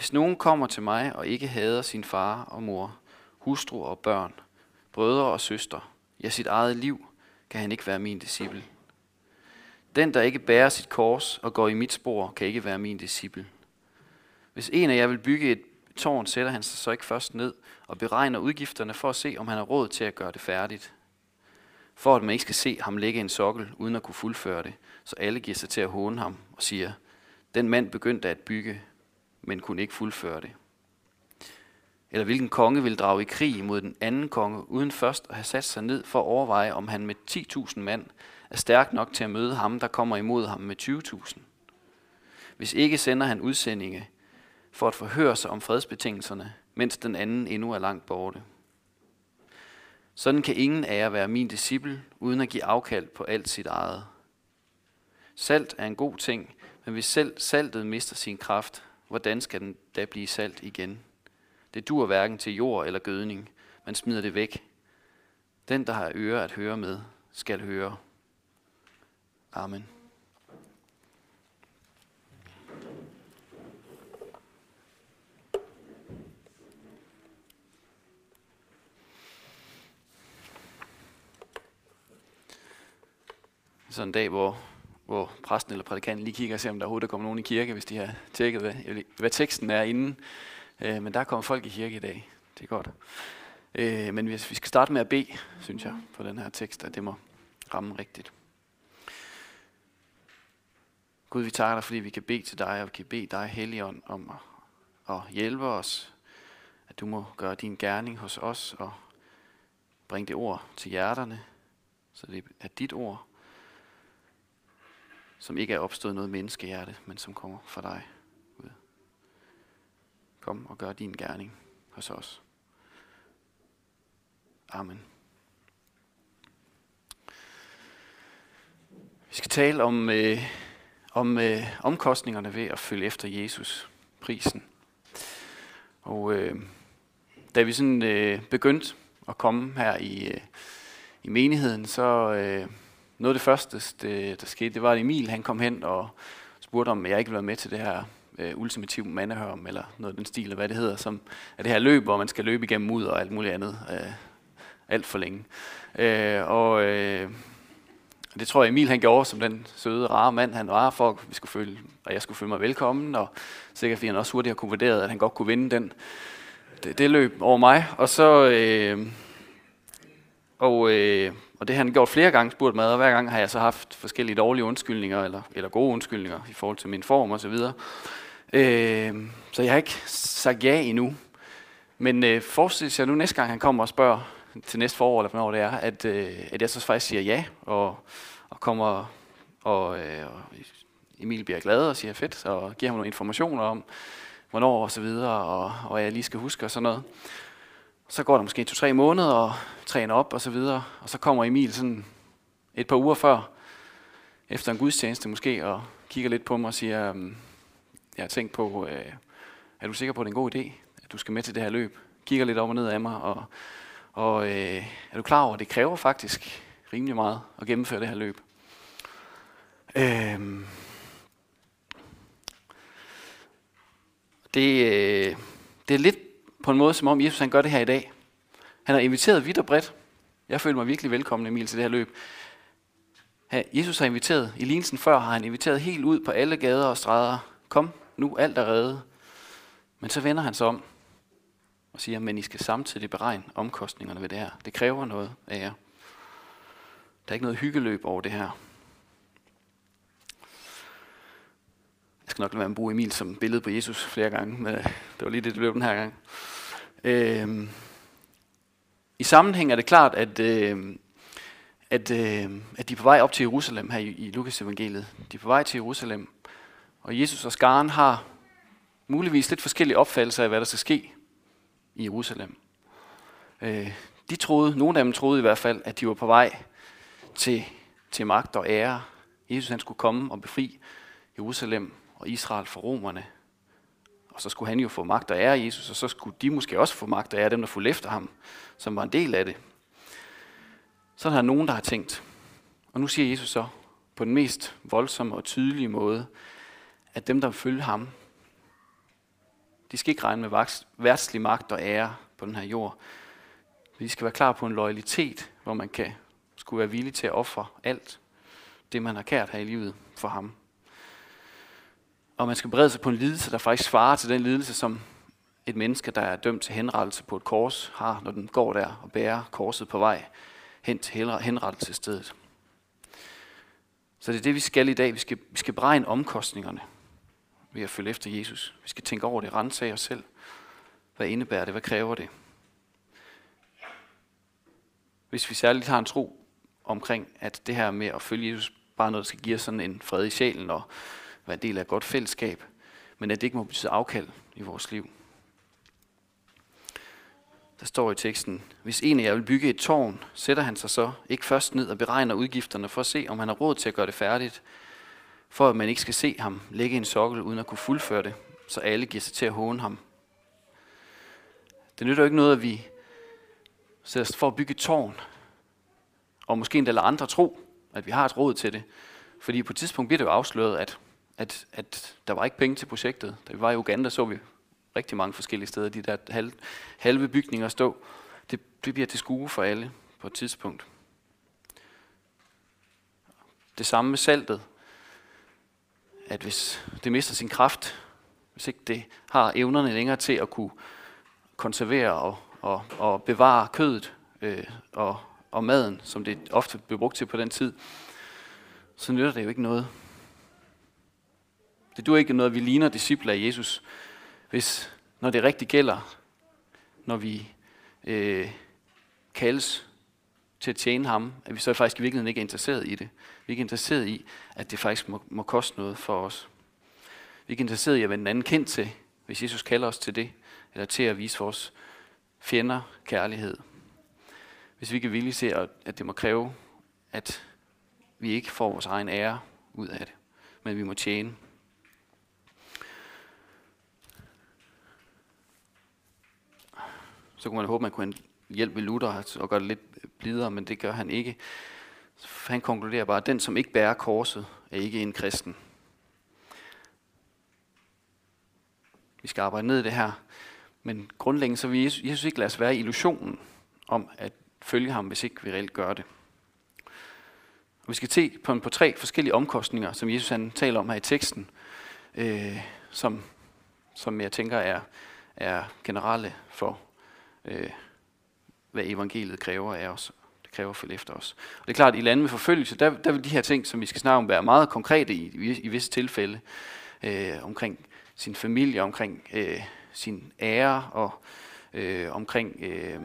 Hvis nogen kommer til mig og ikke hader sin far og mor, hustru og børn, brødre og søstre, ja sit eget liv, kan han ikke være min disciple. Den, der ikke bærer sit kors og går i mit spor, kan ikke være min disciple. Hvis en af jer vil bygge et tårn, sætter han sig så ikke først ned og beregner udgifterne for at se, om han har råd til at gøre det færdigt. For at man ikke skal se ham lægge en sokkel, uden at kunne fuldføre det, så alle giver sig til at håne ham og siger, den mand begyndte at bygge, men kunne ikke fuldføre det. Eller hvilken konge vil drage i krig mod den anden konge, uden først at have sat sig ned for at overveje, om han med 10.000 mand er stærk nok til at møde ham, der kommer imod ham med 20.000. Hvis ikke sender han udsendinge for at forhøre sig om fredsbetingelserne, mens den anden endnu er langt borte. Sådan kan ingen af jer være min disciple, uden at give afkald på alt sit eget. Salt er en god ting, men hvis selv saltet mister sin kraft, hvordan skal den da blive salt igen? Det dur hverken til jord eller gødning, man smider det væk. Den, der har ører at høre med, skal høre. Amen. Sådan en dag, hvor, hvor præsten eller prædikanten lige kigger og ser, om der overhovedet kommer nogen i kirke, hvis de har tjekket, hvad, hvad teksten er inden. Øh, men der kommer folk i kirke i dag. Det er godt. Øh, men hvis vi skal starte med at bede, synes jeg, på den her tekst, at det må ramme rigtigt. Gud, vi takker dig, fordi vi kan bede til dig, og vi kan bede dig, Helligånd, om at, at hjælpe os. At du må gøre din gerning hos os og bringe det ord til hjerterne, så det er dit ord, som ikke er opstået noget menneskehjerte, men som kommer fra dig, Gud. Kom og gør din gerning hos os. Amen. Vi skal tale om, øh, om øh, omkostningerne ved at følge efter Jesus, prisen. Og øh, da vi sådan øh, begyndte at komme her i, øh, i menigheden, så øh, noget af det første, det, der skete, det var, at Emil han kom hen og spurgte, om jeg ikke ville være med til det her øh, ultimativ mandehørm, eller noget af den stil, eller hvad det hedder, som er det her løb, hvor man skal løbe igennem mud og alt muligt andet, øh, alt for længe. Øh, og øh, det tror jeg Emil han gjorde som den søde, rare mand han var, for at vi skulle føle, og jeg skulle føle mig velkommen, og sikkert fordi han også hurtigt har kunne at han godt kunne vinde den, det, det løb over mig. Og så... Øh, og, øh, og det har han gjort flere gange, spurgt mig, og hver gang har jeg så haft forskellige dårlige undskyldninger, eller, eller gode undskyldninger i forhold til min form osv. Øh, så jeg har ikke sagt ja endnu. Men øh, forestil jer nu næste gang, han kommer og spørger til næste forår, eller hvornår det er, at, øh, at jeg så faktisk siger ja, og, og kommer, og, øh, og Emil bliver glad og siger fedt, og giver ham nogle informationer om, hvornår og så videre, og, og jeg lige skal huske og sådan noget. Så går der måske to-tre måneder, og træner op og så videre, og så kommer Emil sådan et par uger før, efter en gudstjeneste måske, og kigger lidt på mig og siger, øhm, jeg har tænkt på, øh, er du sikker på, at det er en god idé, at du skal med til det her løb? Kigger lidt op og ned af mig, og, og øh, er du klar over, at det kræver faktisk rimelig meget at gennemføre det her løb? Øhm, det, øh, det er lidt på en måde, som om Jesus han gør det her i dag. Han har inviteret vidt og bredt. Jeg føler mig virkelig velkommen, Emil, til det her løb. Jesus har inviteret, i lignelsen før har han inviteret helt ud på alle gader og stræder. Kom, nu alt er reddet. Men så vender han sig om og siger, men I skal samtidig beregne omkostningerne ved det her. Det kræver noget af jer. Der er ikke noget hyggeløb over det her. Jeg skal nok lade være med at bruge Emil som billede på Jesus flere gange, men øh, det var lige det, det blev den her gang. Øh, I sammenhæng er det klart, at, øh, at, øh, at de er på vej op til Jerusalem her i, i Lukas evangeliet. De er på vej til Jerusalem, og Jesus og skaren har muligvis lidt forskellige opfattelser af, hvad der skal ske i Jerusalem. Øh, de troede, nogle af dem troede i hvert fald, at de var på vej til, til magt og ære. Jesus han skulle komme og befri Jerusalem og Israel for romerne. Og så skulle han jo få magt og ære Jesus, og så skulle de måske også få magt og ære dem, der fulgte efter ham, som var en del af det. Sådan har nogen, der har tænkt. Og nu siger Jesus så på den mest voldsomme og tydelige måde, at dem, der følger ham, De skal ikke regne med værtslig magt og ære på den her jord. Vi skal være klar på en loyalitet, hvor man kan skulle være villig til at ofre alt det, man har kært her i livet for ham. Og man skal berede sig på en lidelse, der faktisk svarer til den lidelse, som et menneske, der er dømt til henrettelse på et kors, har, når den går der og bærer korset på vej hen til henrettelsestedet. Så det er det, vi skal i dag. Vi skal, vi skal beregne omkostningerne ved at følge efter Jesus. Vi skal tænke over det, rense af os selv. Hvad indebærer det? Hvad kræver det? Hvis vi særligt har en tro omkring, at det her med at følge Jesus bare er noget, der skal give os sådan en fred i sjælen og være en del af et godt fællesskab, men at det ikke må betyde afkald i vores liv. Der står i teksten, hvis en af jer vil bygge et tårn, sætter han sig så ikke først ned og beregner udgifterne for at se, om han har råd til at gøre det færdigt, for at man ikke skal se ham lægge en sokkel uden at kunne fuldføre det, så alle giver sig til at håne ham. Det nytter jo ikke noget, at vi sætter os for at bygge et tårn, og måske endda lader andre tro, at vi har et råd til det. Fordi på et tidspunkt bliver det jo afsløret, at, at, at der var ikke penge til projektet. Da vi var i Uganda, så vi rigtig mange forskellige steder, de der halve, halve bygninger stå. Det, det bliver til skue for alle på et tidspunkt. Det samme med saltet. At hvis det mister sin kraft, hvis ikke det har evnerne længere til at kunne konservere og, og, og bevare kødet øh, og, og maden, som det ofte blev brugt til på den tid, så nytter det jo ikke noget. Det du ikke noget, vi ligner discipler af Jesus, hvis, når det rigtig gælder, når vi øh, kaldes til at tjene ham, at vi så faktisk i virkeligheden ikke er interesseret i det. Vi er ikke interesseret i, at det faktisk må, må koste noget for os. Vi er ikke interesseret i at vende en anden kendt til, hvis Jesus kalder os til det, eller til at vise vores fjender kærlighed. Hvis vi ikke er villige til, at det må kræve, at vi ikke får vores egen ære ud af det, men vi må tjene. Så kunne man håbe, at man kunne hjælpe Luther og gøre det lidt blidere, men det gør han ikke. Han konkluderer bare, at den, som ikke bærer korset, er ikke en kristen. Vi skal arbejde ned i det her. Men grundlæggende så vil Jesus, Jesus ikke lade os være illusionen om at følge ham, hvis ikke vi reelt gør det. Og vi skal se på, på tre forskellige omkostninger, som Jesus han taler om her i teksten, øh, som, som jeg tænker er, er generelle for, øh, hvad evangeliet kræver af os. Det kræver for efter os. Og det er klart, at i lande med forfølgelse, der, der vil de her ting, som vi skal snakke om, være meget konkrete i, i, i visse tilfælde, øh, omkring sin familie, omkring øh, sin ære og øh, omkring øh,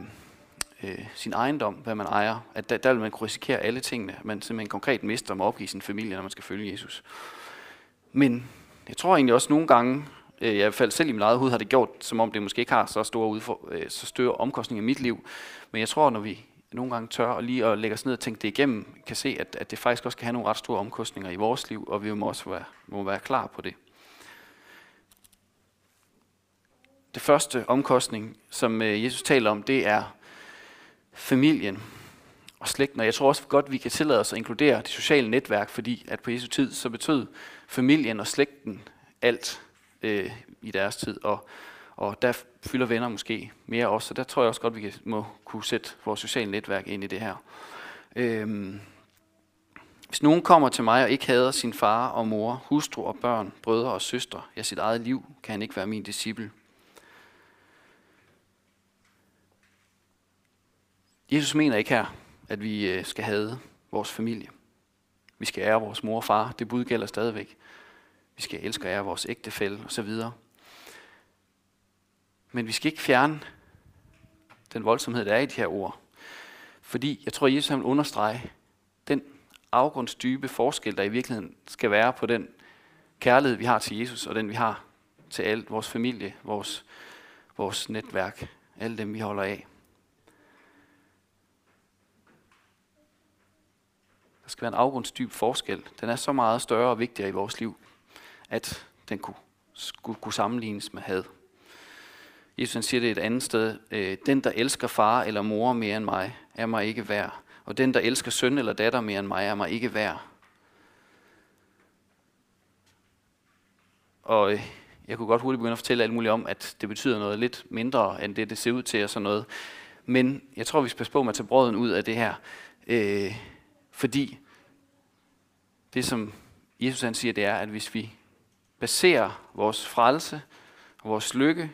øh, sin ejendom, hvad man ejer, at der, der vil man kunne risikere alle tingene. Man simpelthen konkret mister om at opgive sin familie, når man skal følge Jesus. Men jeg tror egentlig også nogle gange, øh, jeg fald selv i mit eget hoved har det gjort, som om det måske ikke har så store, udfor, øh, så store omkostninger i mit liv. Men jeg tror, når vi nogle gange tør og lige at lægge os ned og tænke det igennem, kan se, at, at det faktisk også kan have nogle ret store omkostninger i vores liv, og vi må også være, må være klar på det. Det første omkostning, som øh, Jesus taler om, det er familien og slægten. Og jeg tror også godt, vi kan tillade os at inkludere det sociale netværk, fordi at på Jesu tid, så betød familien og slægten alt øh, i deres tid. Og, og der fylder venner måske mere også, så der tror jeg også godt, vi kan, må kunne sætte vores sociale netværk ind i det her. Øhm, hvis nogen kommer til mig og ikke hader sin far og mor, hustru og børn, brødre og søstre, ja sit eget liv, kan han ikke være min disciple. Jesus mener ikke her, at vi øh, skal have vores familie. Vi skal ære vores mor og far. Det bud gælder stadigvæk. Vi skal elske og ære vores ægtefælle osv. Men vi skal ikke fjerne den voldsomhed, der er i de her ord. Fordi jeg tror, at Jesus vil understrege den afgrundsdybe forskel, der i virkeligheden skal være på den kærlighed, vi har til Jesus, og den vi har til alt vores familie, vores, vores netværk, alle dem, vi holder af. Der skal være en afgrundsdyb forskel. Den er så meget større og vigtigere i vores liv, at den kunne, skulle kunne sammenlignes med had. Jesus han siger det et andet sted. Øh, den, der elsker far eller mor mere end mig, er mig ikke værd. Og den, der elsker søn eller datter mere end mig, er mig ikke værd. Og øh, Jeg kunne godt hurtigt begynde at fortælle alt muligt om, at det betyder noget lidt mindre, end det, det ser ud til og sådan noget. Men jeg tror, vi skal passe på med at tage brøden ud af det her. Øh, fordi det, som Jesus han siger, det er, at hvis vi baserer vores frelse og vores lykke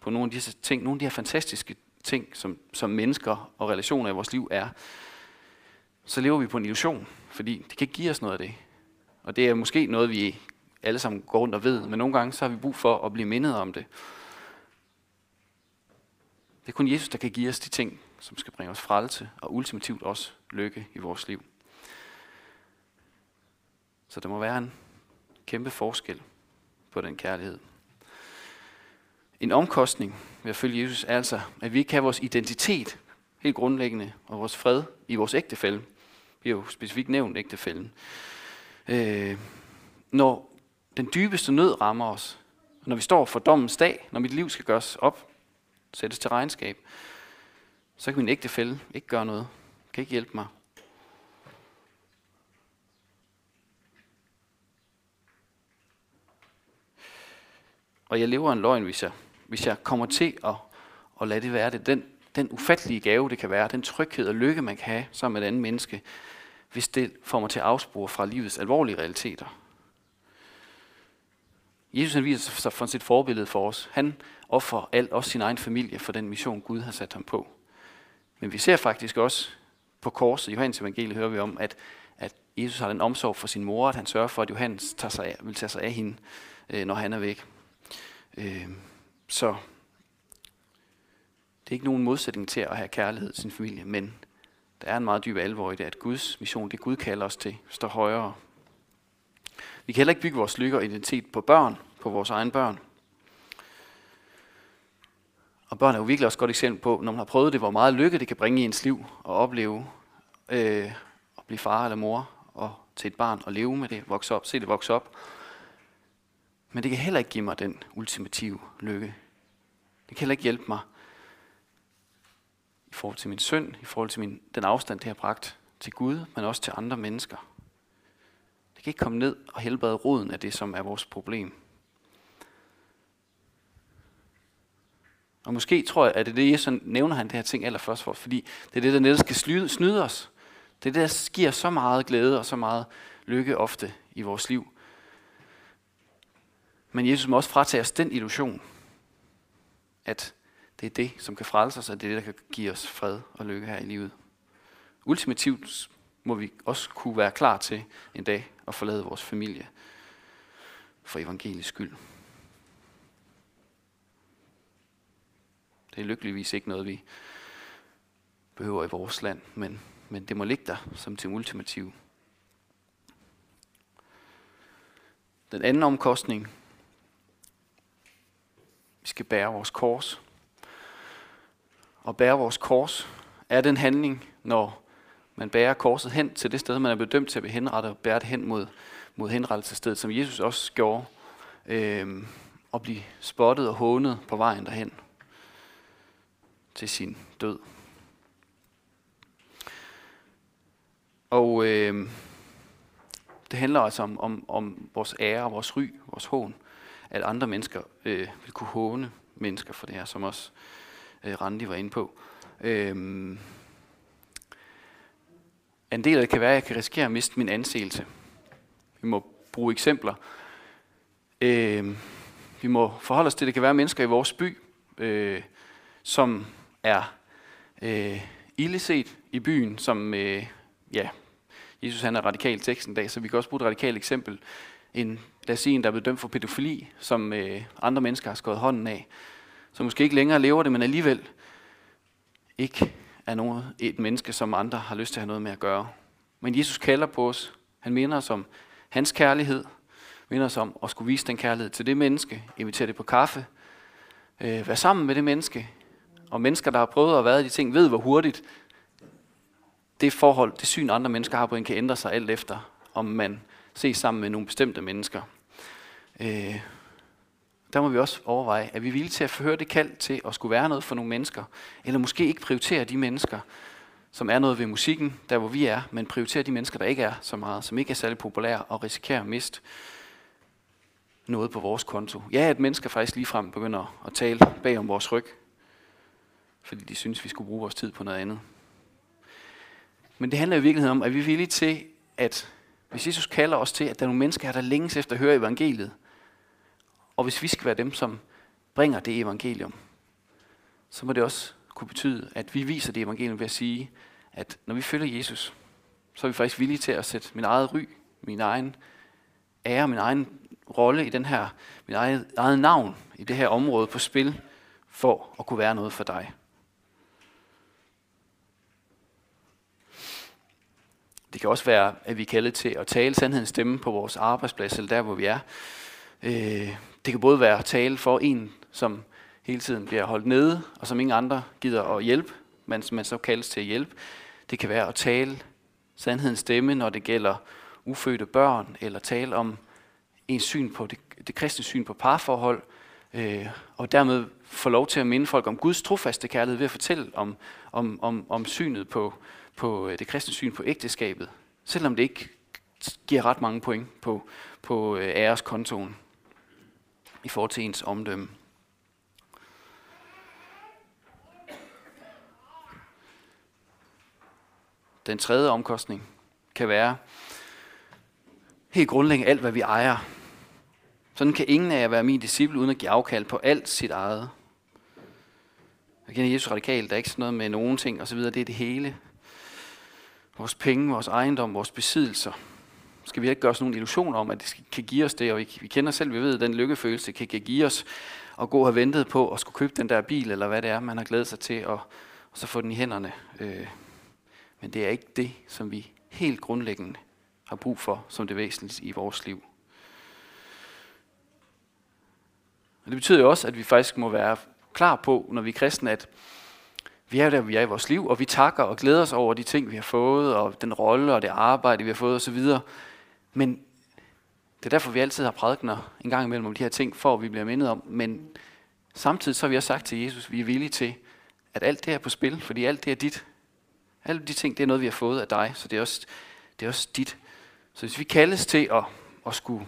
på nogle af disse ting, nogle af de her fantastiske ting, som, som mennesker og relationer i vores liv er, så lever vi på en illusion, fordi det kan ikke give os noget af det. Og det er måske noget, vi alle sammen går rundt og ved, men nogle gange så har vi brug for at blive mindet om det. Det er kun Jesus, der kan give os de ting, som skal bringe os frelse, og ultimativt også lykke i vores liv. Så der må være en kæmpe forskel på den kærlighed. En omkostning ved at følge Jesus er altså, at vi ikke kan have vores identitet helt grundlæggende og vores fred i vores ægtefælde. Vi har jo specifikt nævnt ægtefælden. Øh, når den dybeste nød rammer os, når vi står for dommens dag, når mit liv skal gøres op, sættes til regnskab, så kan min ægtefælde ikke gøre noget, kan ikke hjælpe mig. Og jeg lever en løgn, hvis jeg, hvis jeg kommer til at, at lade det være det. Den, den ufattelige gave, det kan være, den tryghed og lykke, man kan have sammen med et andet menneske, hvis det får mig til at afspore fra livets alvorlige realiteter. Jesus han viser sig for sit forbillede for os. Han offrer alt, også sin egen familie, for den mission, Gud har sat ham på. Men vi ser faktisk også på korset, i Johannes evangeliet hører vi om, at, at Jesus har den omsorg for sin mor, at han sørger for, at Johannes tager sig af, vil tage sig af hende, øh, når han er væk. Øh, så det er ikke nogen modsætning til at have kærlighed til sin familie, men der er en meget dyb alvor i det, at Guds mission, det Gud kalder os til, står højere. Vi kan heller ikke bygge vores lykke og identitet på børn, på vores egne børn. Og børn er jo virkelig også et godt eksempel på, når man har prøvet det, hvor meget lykke det kan bringe i ens liv, at opleve øh, at blive far eller mor og til et barn, og leve med det, vokse op, se det vokse op. Men det kan heller ikke give mig den ultimative lykke. Det kan heller ikke hjælpe mig i forhold til min søn, i forhold til min, den afstand, det har bragt til Gud, men også til andre mennesker. Det kan ikke komme ned og helbrede roden af det, som er vores problem. Og måske tror jeg, at det er det, Jesus nævner han det her ting allerførst for, fordi det er det, der netop skal snyde, snyde os. Det er det, der giver så meget glæde og så meget lykke ofte i vores liv. Men Jesus må også fratage os den illusion, at det er det, som kan frelse os, og det er det, der kan give os fred og lykke her i livet. Ultimativt må vi også kunne være klar til en dag at forlade vores familie for evangelisk skyld. Det er lykkeligvis ikke noget, vi behøver i vores land, men, men det må ligge der som til ultimativ. Den anden omkostning, vi skal bære vores kors. Og bære vores kors er den handling, når man bærer korset hen til det sted, man er bedømt til at blive henrettet, og bære det hen mod, mod henrettelsesstedet, som Jesus også gjorde, øh, og blive spottet og hånet på vejen derhen til sin død. Og øh, det handler altså om, om, om vores ære, vores ry, vores hån, at andre mennesker øh, vil kunne håne mennesker for det her, som også øh, Randi var inde på. Øh, en del af det kan være, at jeg kan risikere at miste min anseelse. Vi må bruge eksempler. Øh, vi må forholde os til, at det kan være mennesker i vores by, øh, som er øh, illeset i byen, som, øh, ja, Jesus han er radikal i teksten i dag, så vi kan også bruge et radikalt eksempel. En, lad os sige en, der er blevet dømt for pædofili, som øh, andre mennesker har skåret hånden af, som måske ikke længere lever det, men alligevel ikke er noget, et menneske, som andre har lyst til at have noget med at gøre. Men Jesus kalder på os. Han minder os om hans kærlighed, minder os om at skulle vise den kærlighed til det menneske, invitere det på kaffe, øh, være sammen med det menneske, og mennesker, der har prøvet at være de ting, ved, hvor hurtigt det forhold, det syn, andre mennesker har på en, kan ændre sig alt efter, om man ses sammen med nogle bestemte mennesker. Øh, der må vi også overveje, at vi er villige til at forhøre det kald til at skulle være noget for nogle mennesker, eller måske ikke prioritere de mennesker, som er noget ved musikken, der hvor vi er, men prioritere de mennesker, der ikke er så meget, som ikke er særlig populære og risikerer at miste noget på vores konto. Ja, at mennesker faktisk ligefrem begynder at tale bag om vores ryg, fordi de synes, vi skulle bruge vores tid på noget andet. Men det handler i virkeligheden om, at vi er villige til, at hvis Jesus kalder os til, at der er nogle mennesker her, der længes efter at høre evangeliet, og hvis vi skal være dem, som bringer det evangelium, så må det også kunne betyde, at vi viser det evangelium ved at sige, at når vi følger Jesus, så er vi faktisk villige til at sætte min eget ry, min egen ære, min egen rolle i den her, min eget, eget navn i det her område på spil, for at kunne være noget for dig. Det kan også være, at vi er kaldet til at tale sandhedens stemme på vores arbejdsplads, eller der, hvor vi er. Øh, det kan både være at tale for en, som hele tiden bliver holdt nede, og som ingen andre gider at hjælpe, men som man så kaldes til at hjælpe. Det kan være at tale sandhedens stemme, når det gælder ufødte børn, eller tale om en syn på det, det kristne syn på parforhold, øh, og dermed få lov til at minde folk om Guds trofaste kærlighed ved at fortælle om, om, om, om synet på, på øh, det kristne syn på ægteskabet, selvom det ikke giver ret mange point på, på øh, æreskontoen i forhold til ens omdømme. Den tredje omkostning kan være helt grundlæggende alt, hvad vi ejer. Sådan kan ingen af jer være min disciple, uden at give afkald på alt sit eget. Jeg kender Jesus radikalt, der er ikke sådan noget med nogen ting osv., det er det hele. Vores penge, vores ejendom, vores besiddelser. Skal vi ikke gøre os nogle illusioner om, at det kan give os det, og vi, vi kender selv, vi ved, at den lykkefølelse kan, kan give os at gå og have ventet på at skulle købe den der bil, eller hvad det er, man har glædet sig til, og, og så få den i hænderne. Øh, men det er ikke det, som vi helt grundlæggende har brug for som det væsentlige i vores liv. Og det betyder jo også, at vi faktisk må være klar på, når vi er kristne, at vi er der, vi er i vores liv, og vi takker og glæder os over de ting, vi har fået, og den rolle og det arbejde, vi har fået osv. Men det er derfor, vi altid har prædikner en gang imellem om de her ting, for at vi bliver mindet om. Men samtidig så har vi også sagt til Jesus, at vi er villige til, at alt det er på spil, fordi alt det er dit. Alle de ting, det er noget, vi har fået af dig, så det er også, det er også dit. Så hvis vi kaldes til at, at skulle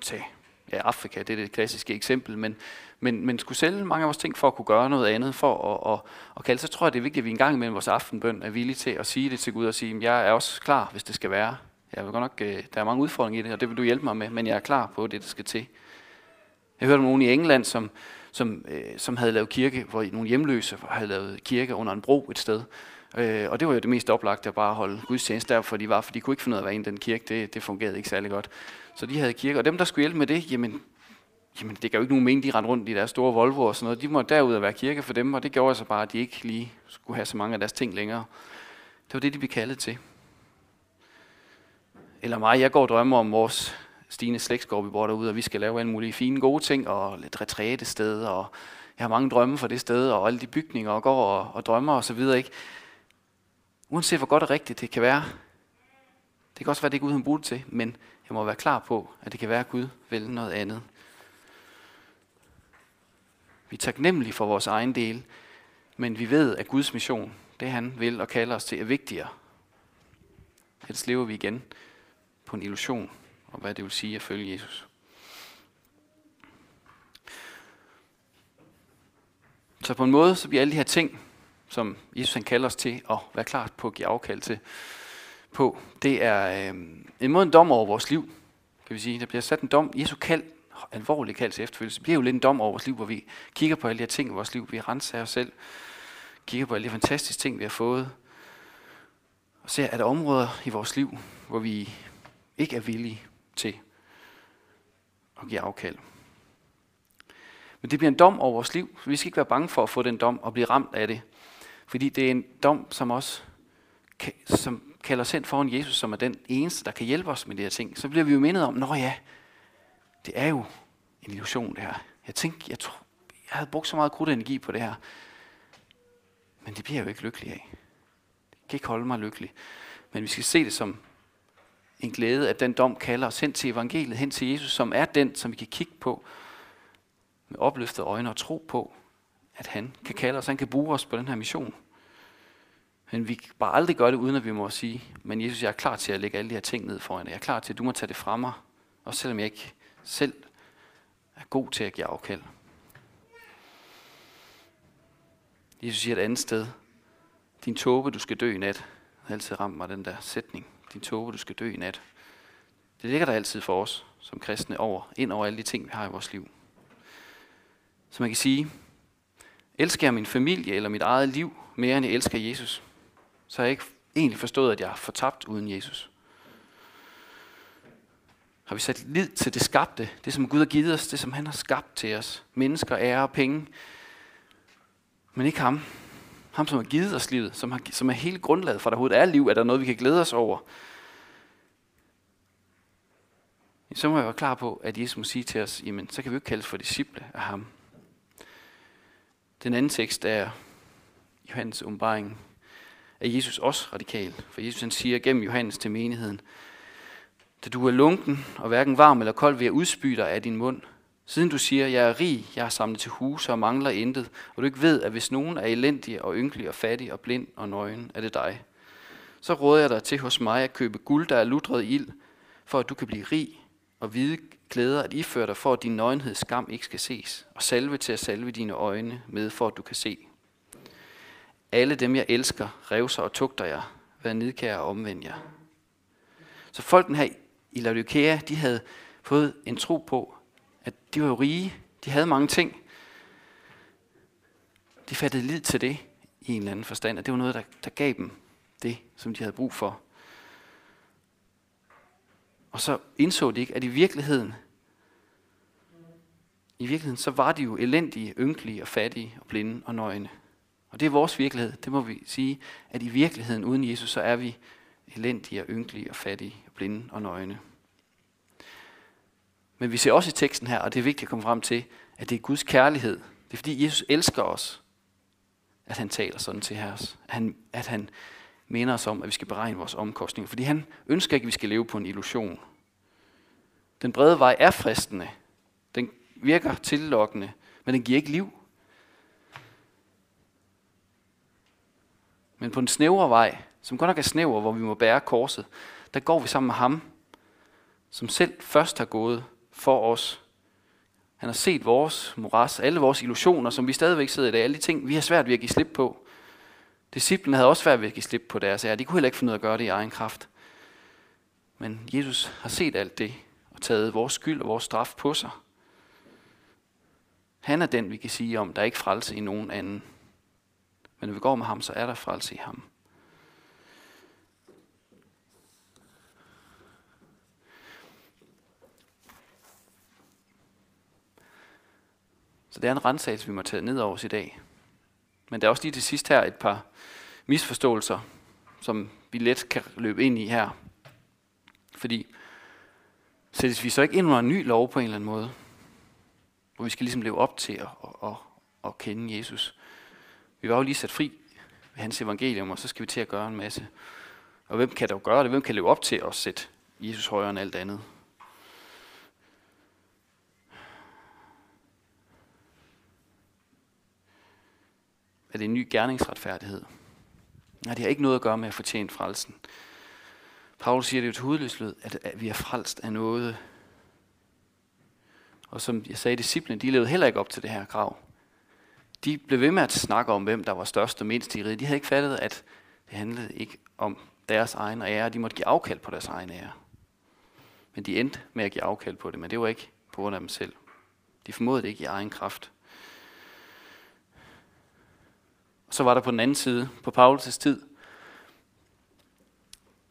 tage ja, Afrika, det er det klassiske eksempel, men, men, men skulle sælge mange af vores ting for at kunne gøre noget andet, for at, at, at kalde, så tror jeg, det er vigtigt, at vi en gang imellem vores aftenbøn er villige til at sige det til Gud og sige, jeg er også klar, hvis det skal være. Jeg vil godt nok, øh, der er mange udfordringer i det, og det vil du hjælpe mig med, men jeg er klar på det, der skal til. Jeg hørte om nogen i England, som, som, øh, som havde lavet kirke, hvor nogle hjemløse havde lavet kirke under en bro et sted. Øh, og det var jo det mest oplagte at bare holde gudstjeneste der, for de var, for de kunne ikke finde ud af at være i den kirke. Det, det fungerede ikke særlig godt. Så de havde kirke, og dem, der skulle hjælpe med det, jamen, jamen det gav jo ikke nogen mening, de rendte rundt i deres store Volvo og sådan noget. De måtte derud at være kirke for dem, og det gjorde altså bare, at de ikke lige skulle have så mange af deres ting længere. Det var det, de blev kaldet til. Eller mig, jeg går og drømmer om vores Stine slægtsgård, vi bor derude, og vi skal lave alle mulige fine, gode ting, og lidt retræte sted, og jeg har mange drømme for det sted, og alle de bygninger, og går og, og drømmer og så videre, ikke? Uanset hvor godt og rigtigt det kan være, det kan også være, det Gud han bruger det til, men jeg må være klar på, at det kan være, at Gud vil noget andet. Vi er taknemmelige for vores egen del, men vi ved, at Guds mission, det han vil og kalder os til, er vigtigere. Ellers lever vi igen på en illusion om, hvad det vil sige at følge Jesus. Så på en måde, så bliver alle de her ting, som Jesus han kalder os til at være klar på at give afkald til, på, det er øh, en måde en dom over vores liv, kan vi sige. Der bliver sat en dom. Jesu kald, alvorlig kald til efterfølgelse, bliver jo lidt en dom over vores liv, hvor vi kigger på alle de her ting i vores liv. Vi renser os selv, kigger på alle de fantastiske ting, vi har fået, og ser, at der områder i vores liv, hvor vi ikke er villige til at give afkald. Men det bliver en dom over vores liv, så vi skal ikke være bange for at få den dom og blive ramt af det. Fordi det er en dom, som også som kalder os hen foran Jesus, som er den eneste, der kan hjælpe os med de her ting. Så bliver vi jo mindet om, nå ja, det er jo en illusion det her. Jeg tænkte, jeg, tro, jeg havde brugt så meget krudt energi på det her. Men det bliver jeg jo ikke lykkelig af. Det kan ikke holde mig lykkelig. Men vi skal se det som en glæde, at den dom kalder os hen til evangeliet, hen til Jesus, som er den, som vi kan kigge på med opløftede øjne og tro på, at han kan kalde os, han kan bruge os på den her mission. Men vi kan bare aldrig gøre det, uden at vi må sige, men Jesus, jeg er klar til at lægge alle de her ting ned foran dig. Jeg er klar til, at du må tage det fra mig, og selvom jeg ikke selv er god til at give afkald. Jesus siger et andet sted, din tåbe, du skal dø i nat. Det har altid ramt mig, den der sætning. Din tåbe, du skal dø i nat. Det ligger der altid for os, som kristne, over, ind over alle de ting, vi har i vores liv. Så man kan sige, elsker jeg min familie eller mit eget liv mere, end jeg elsker Jesus, så har jeg ikke egentlig forstået, at jeg er fortabt uden Jesus. Har vi sat lid til det skabte, det som Gud har givet os, det som han har skabt til os. Mennesker, ære og penge. Men ikke ham. Ham, som har givet os livet, som, har, som er hele grundlaget for, at der overhovedet er liv, er der noget, vi kan glæde os over. Så må jeg være klar på, at Jesus må sige til os, jamen, så kan vi jo ikke kaldes for disciple af ham. Den anden tekst er Johannes åbenbaring. Er Jesus også radikal? For Jesus han siger gennem Johannes til menigheden, da du er lunken og hverken varm eller kold ved at udspy dig af din mund, siden du siger, jeg er rig, jeg har samlet til huse og mangler intet, og du ikke ved, at hvis nogen er elendig og ynkelig og fattig og blind og nøgen, er det dig. Så råder jeg dig til hos mig at købe guld, der er lutret i ild, for at du kan blive rig, og hvide klæder at iføre dig, for at din nøgenhed skam ikke skal ses, og salve til at salve dine øjne med, for at du kan se. Alle dem, jeg elsker, revser og tugter jeg. Vær nidkær og omvend jer. Så folken her i Laodikea, de havde fået en tro på, de var jo rige, de havde mange ting. De fattede lid til det i en eller anden forstand, og det var noget, der, der gav dem det, som de havde brug for. Og så indså de ikke, at i virkeligheden, i virkeligheden, så var de jo elendige, ynkelige og fattige og blinde og nøgne. Og det er vores virkelighed. Det må vi sige, at i virkeligheden uden Jesus, så er vi elendige og ynkelige og fattige og blinde og nøgne. Men vi ser også i teksten her, og det er vigtigt at komme frem til, at det er Guds kærlighed. Det er fordi Jesus elsker os, at han taler sådan til os. At han, at han minder os om, at vi skal beregne vores omkostninger. Fordi han ønsker ikke, at vi skal leve på en illusion. Den brede vej er fristende. Den virker tillokkende, men den giver ikke liv. Men på den snævre vej, som godt nok er snæver, hvor vi må bære korset, der går vi sammen med ham, som selv først har gået for os. Han har set vores moras, alle vores illusioner, som vi stadigvæk sidder i dag, alle de ting, vi har svært ved at give slip på. Disciplen havde også svært ved at give slip på deres ære. De kunne heller ikke finde ud af at gøre det i egen kraft. Men Jesus har set alt det og taget vores skyld og vores straf på sig. Han er den, vi kan sige om, der er ikke frelse i nogen anden. Men når vi går med ham, så er der frelse i ham. Så det er en rensagelse, vi må tage ned over os i dag. Men der er også lige til sidst her et par misforståelser, som vi let kan løbe ind i her. Fordi sættes vi så ikke ind under en ny lov på en eller anden måde, hvor vi skal ligesom leve op til at, at, at, at kende Jesus. Vi var jo lige sat fri ved hans evangelium, og så skal vi til at gøre en masse. Og hvem kan dog gøre det? Hvem kan leve op til at sætte Jesus højere end alt andet? Er det en ny gerningsretfærdighed? Nej, det har ikke noget at gøre med at fortjene frelsen. Paulus siger det jo til hudløslød, at vi er frelst af noget. Og som jeg sagde, disciplene, de levede heller ikke op til det her krav. De blev ved med at snakke om, hvem der var størst og mindst i riget. De havde ikke fattet, at det handlede ikke om deres egen ære. De måtte give afkald på deres egen ære. Men de endte med at give afkald på det, men det var ikke på grund af dem selv. De formåede det ikke i egen kraft. Og så var der på den anden side, på Paulus' tid,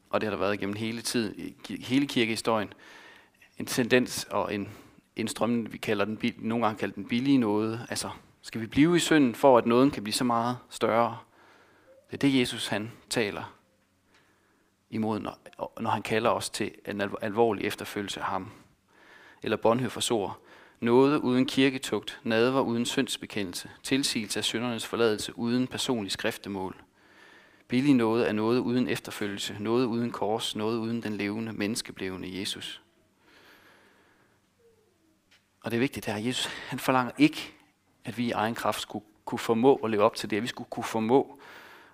og det har der været igennem hele tid, hele kirkehistorien, en tendens og en, en strøm, vi kalder den, nogle gange kalder den billige noget. Altså, skal vi blive i synden, for at nåden kan blive så meget større? Det er det, Jesus han taler imod, når, når han kalder os til en alvorlig efterfølgelse af ham. Eller Bonhoeffers ord. Noget uden kirketugt, nadver uden syndsbekendelse, tilsigelse af syndernes forladelse uden personlig skriftemål. Billig noget er noget uden efterfølgelse, noget uden kors, noget uden den levende, menneskeblevende Jesus. Og det er vigtigt her, Jesus han forlanger ikke, at vi i egen kraft skulle kunne formå at leve op til det, at vi skulle kunne formå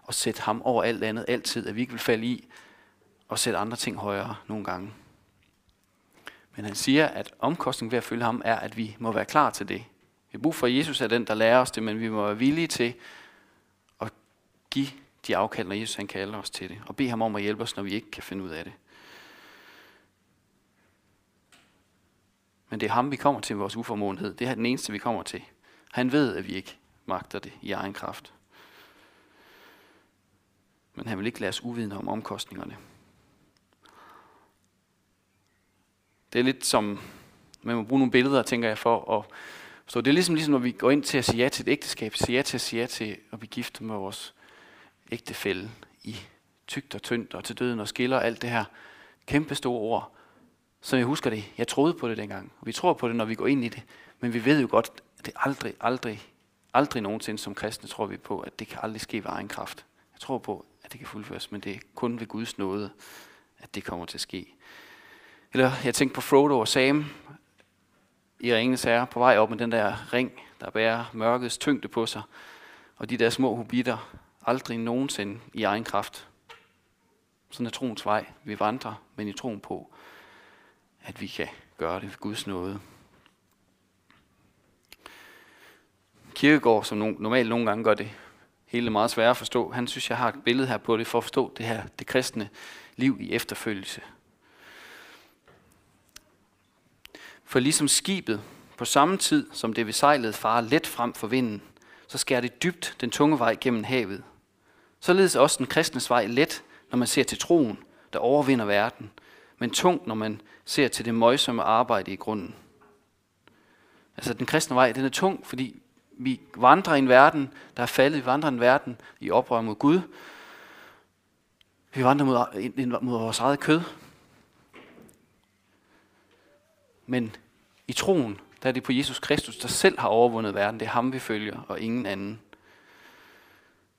at sætte ham over alt andet altid, at vi ikke vil falde i og sætte andre ting højere nogle gange. Men han siger, at omkostningen ved at følge ham er, at vi må være klar til det. Vi har brug for, at Jesus er den, der lærer os det, men vi må være villige til at give de afkald, når Jesus han kalder os til det. Og bede ham om at hjælpe os, når vi ikke kan finde ud af det. Men det er ham, vi kommer til med vores uformåenhed. Det er den eneste, vi kommer til. Han ved, at vi ikke magter det i egen kraft. Men han vil ikke lade os uvidende om omkostningerne. Det er lidt som, man må bruge nogle billeder, tænker jeg, for at så Det er ligesom, ligesom, når vi går ind til at sige ja til et ægteskab, sige ja til at sige ja til at blive gift med vores ægtefælle i tygt og tyndt og til døden og skiller alt det her kæmpe store ord. Som jeg husker det. Jeg troede på det dengang. Vi tror på det, når vi går ind i det. Men vi ved jo godt, at det aldrig, aldrig, aldrig nogensinde som kristne tror vi på, at det kan aldrig ske ved egen kraft. Jeg tror på, at det kan fuldføres, men det er kun ved Guds nåde, at det kommer til at ske. Eller jeg tænkte på Frodo og Sam i Ringens Herre på vej op med den der ring, der bærer mørkets tyngde på sig. Og de der små hobitter, aldrig nogensinde i egen kraft. Sådan er troens vej. Vi vandrer, men i troen på, at vi kan gøre det ved Guds nåde. Kirkegård, som normalt nogle gange gør det hele meget svært at forstå, han synes, jeg har et billede her på det, for at forstå det her, det kristne liv i efterfølgelse. For ligesom skibet på samme tid, som det besejlede farer let frem for vinden, så skærer det dybt den tunge vej gennem havet. Således også den kristnes vej let, når man ser til troen, der overvinder verden, men tungt, når man ser til det møjsomme arbejde i grunden. Altså den kristne vej, den er tung, fordi vi vandrer i en verden, der er faldet. Vi vandrer i en verden i oprør mod Gud. Vi vandrer mod, mod vores eget kød. Men i troen, der er det på Jesus Kristus, der selv har overvundet verden. Det er ham, vi følger, og ingen anden.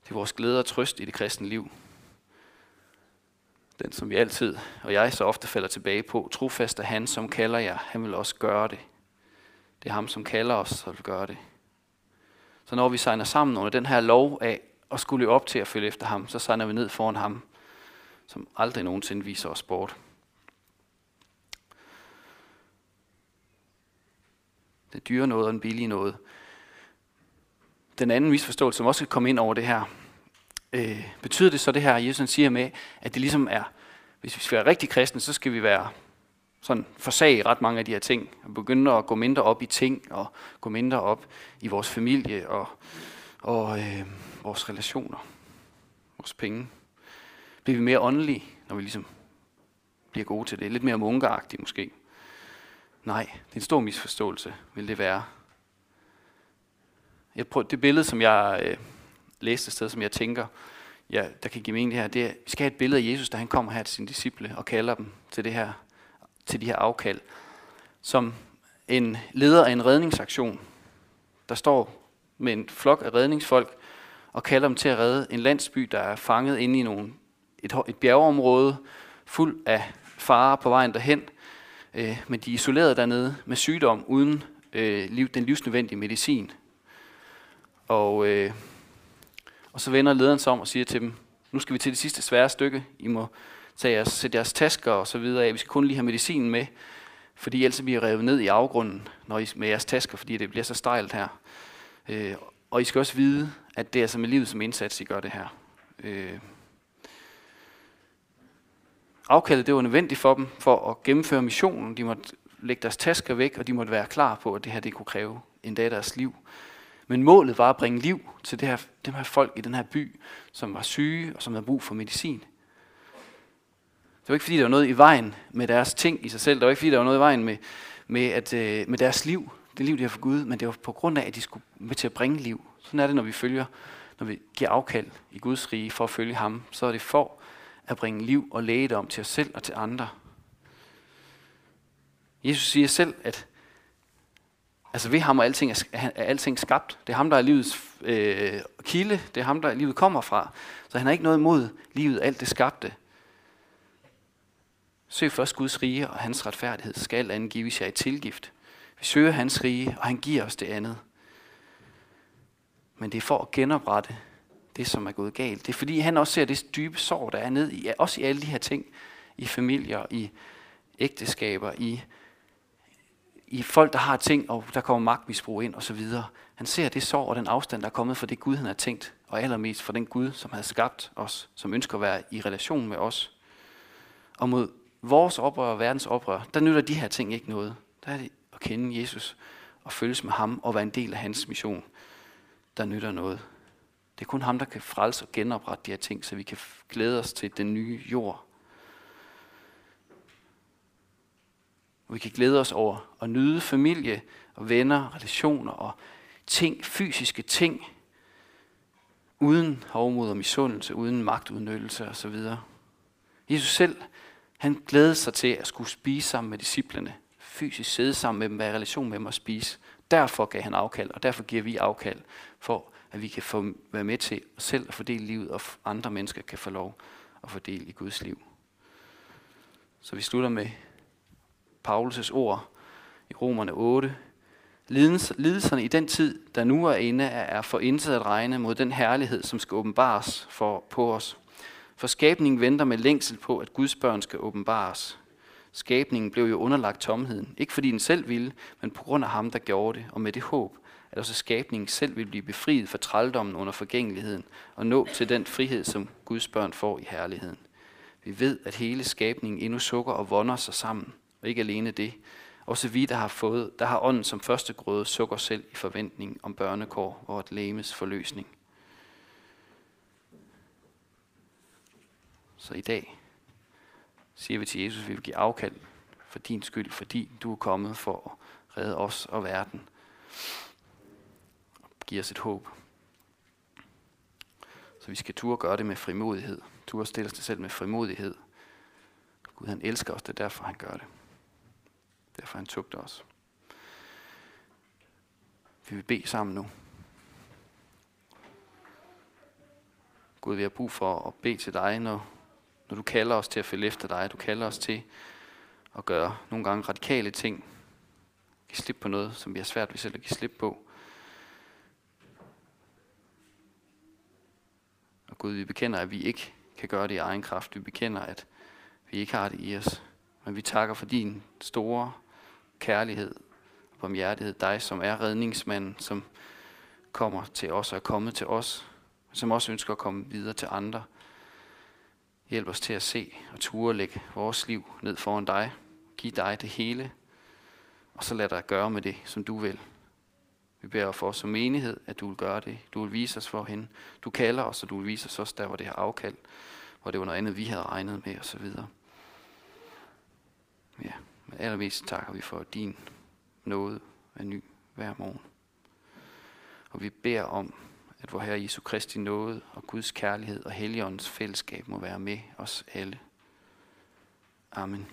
Det er vores glæde og trøst i det kristne liv. Den, som vi altid, og jeg så ofte falder tilbage på. Trofast er han, som kalder jer. Han vil også gøre det. Det er ham, som kalder os, og vil gøre det. Så når vi signer sammen under den her lov af at skulle op til at følge efter ham, så signer vi ned foran ham, som aldrig nogensinde viser os bort. Den dyre noget og den billige noget. Den anden misforståelse, som også kan komme ind over det her, øh, betyder det så det her, Jesus siger med, at det ligesom er, hvis vi skal være rigtig kristne, så skal vi være sådan forsage ret mange af de her ting, og begynde at gå mindre op i ting, og gå mindre op i vores familie og, og øh, vores relationer, vores penge. Bliver vi mere åndelige, når vi ligesom bliver gode til det? Lidt mere munkeagtige måske. Nej, det er en stor misforståelse, vil det være. Jeg prøver, det billede, som jeg øh, læste et sted, som jeg tænker, ja, der kan give mening det her, det er, vi skal have et billede af Jesus, da han kommer her til sine disciple og kalder dem til det her, til de her afkald. Som en leder af en redningsaktion, der står med en flok af redningsfolk og kalder dem til at redde en landsby, der er fanget inde i nogle, et, et bjergeområde fuld af farer på vejen derhen, øh, men de er isoleret dernede med sygdom uden øh, liv, den livsnødvendige medicin. Og, øh, og så vender lederen sig om og siger til dem, nu skal vi til det sidste svære stykke. I må tage jeres, sætte jeres tasker og så videre af. Vi skal kun lige have medicinen med, fordi ellers bliver I revet ned i afgrunden når I, med jeres tasker, fordi det bliver så stejlt her. Øh, og I skal også vide, at det er altså med livet som indsats, I gør det her. Øh, afkaldet det var nødvendigt for dem for at gennemføre missionen. De måtte lægge deres tasker væk, og de måtte være klar på, at det her det kunne kræve en dag deres liv. Men målet var at bringe liv til det her, dem her folk i den her by, som var syge og som havde brug for medicin. Det var ikke fordi, der var noget i vejen med deres ting i sig selv. Det var ikke fordi, der var noget i vejen med, med, at, øh, med deres liv. Det liv, de har for Gud. Men det var på grund af, at de skulle med til at bringe liv. Sådan er det, når vi følger, når vi giver afkald i Guds rige for at følge ham. Så er det for at bringe liv og lægedom til os selv og til andre. Jesus siger selv, at altså ved ham er alting, er, er alting skabt. Det er ham, der er livets øh, kilde. Det er ham, der livet kommer fra. Så han har ikke noget imod livet, alt det skabte. Søg først Guds rige og hans retfærdighed, skal angives jer i tilgift. Vi søger hans rige, og han giver os det andet. Men det er for at genoprette det, som er gået galt. Det er fordi, han også ser det dybe sår, der er ned i, også i alle de her ting, i familier, i ægteskaber, i i folk, der har ting, og der kommer magtmisbrug ind osv. Han ser det sår og den afstand, der er kommet fra det Gud, han har tænkt, og allermest fra den Gud, som har skabt os, som ønsker at være i relation med os. Og mod vores oprør og verdens oprør, der nytter de her ting ikke noget. Der er det at kende Jesus og følges med ham og være en del af hans mission, der nytter noget. Det er kun ham, der kan frelse og genoprette de her ting, så vi kan glæde os til den nye jord. Og vi kan glæde os over at nyde familie og venner, relationer og ting, fysiske ting, uden hovmod og misundelse, uden magtudnyttelse osv. Jesus selv, han glædede sig til at skulle spise sammen med disciplene, fysisk sidde sammen med dem, være i relation med dem og spise. Derfor gav han afkald, og derfor giver vi afkald, for at vi kan få, være med til selv at fordele livet, og andre mennesker kan få lov at fordele i Guds liv. Så vi slutter med Paulus' ord i Romerne 8. Lidelserne i den tid, der nu er inde, er for intet at regne mod den herlighed, som skal åbenbares for, på os. For skabningen venter med længsel på, at Guds børn skal åbenbares. Skabningen blev jo underlagt tomheden, ikke fordi den selv ville, men på grund af ham, der gjorde det, og med det håb, at også skabningen selv vil blive befriet fra trældommen under forgængeligheden, og nå til den frihed, som Guds børn får i herligheden. Vi ved, at hele skabningen endnu sukker og vonder sig sammen, og ikke alene det. Også vi, der har, fået, der har ånden som første grøde, sukker selv i forventning om børnekår og et læmes forløsning. Så i dag siger vi til Jesus, at vi vil give afkald for din skyld, fordi du er kommet for at redde os og verden giver os et håb. Så vi skal turde gøre det med frimodighed. Turde stille os selv med frimodighed. Gud han elsker os, det er derfor han gør det. Derfor han tugter os. Vi vil bede sammen nu. Gud, vi har brug for at bede til dig, når, når du kalder os til at følge efter dig. Du kalder os til at gøre nogle gange radikale ting. Give slip på noget, som vi har svært ved selv at give slip på. Og Gud, vi bekender, at vi ikke kan gøre det i egen kraft. Vi bekender, at vi ikke har det i os. Men vi takker for din store kærlighed og barmhjertighed. Dig, som er redningsmanden, som kommer til os og er kommet til os. Som også ønsker at komme videre til andre. Hjælp os til at se og ture lægge vores liv ned foran dig. Giv dig det hele. Og så lad dig gøre med det, som du vil. Vi beder for os som menighed, at du vil gøre det. Du vil vise os for hende. Du kalder os, og du vil vise os også der, hvor det har afkald. Hvor det var noget andet, vi havde regnet med osv. Ja, men allermest takker vi for din nåde af ny hver morgen. Og vi beder om, at vor Herre Jesu Kristi nåde og Guds kærlighed og Helligåndens fællesskab må være med os alle. Amen.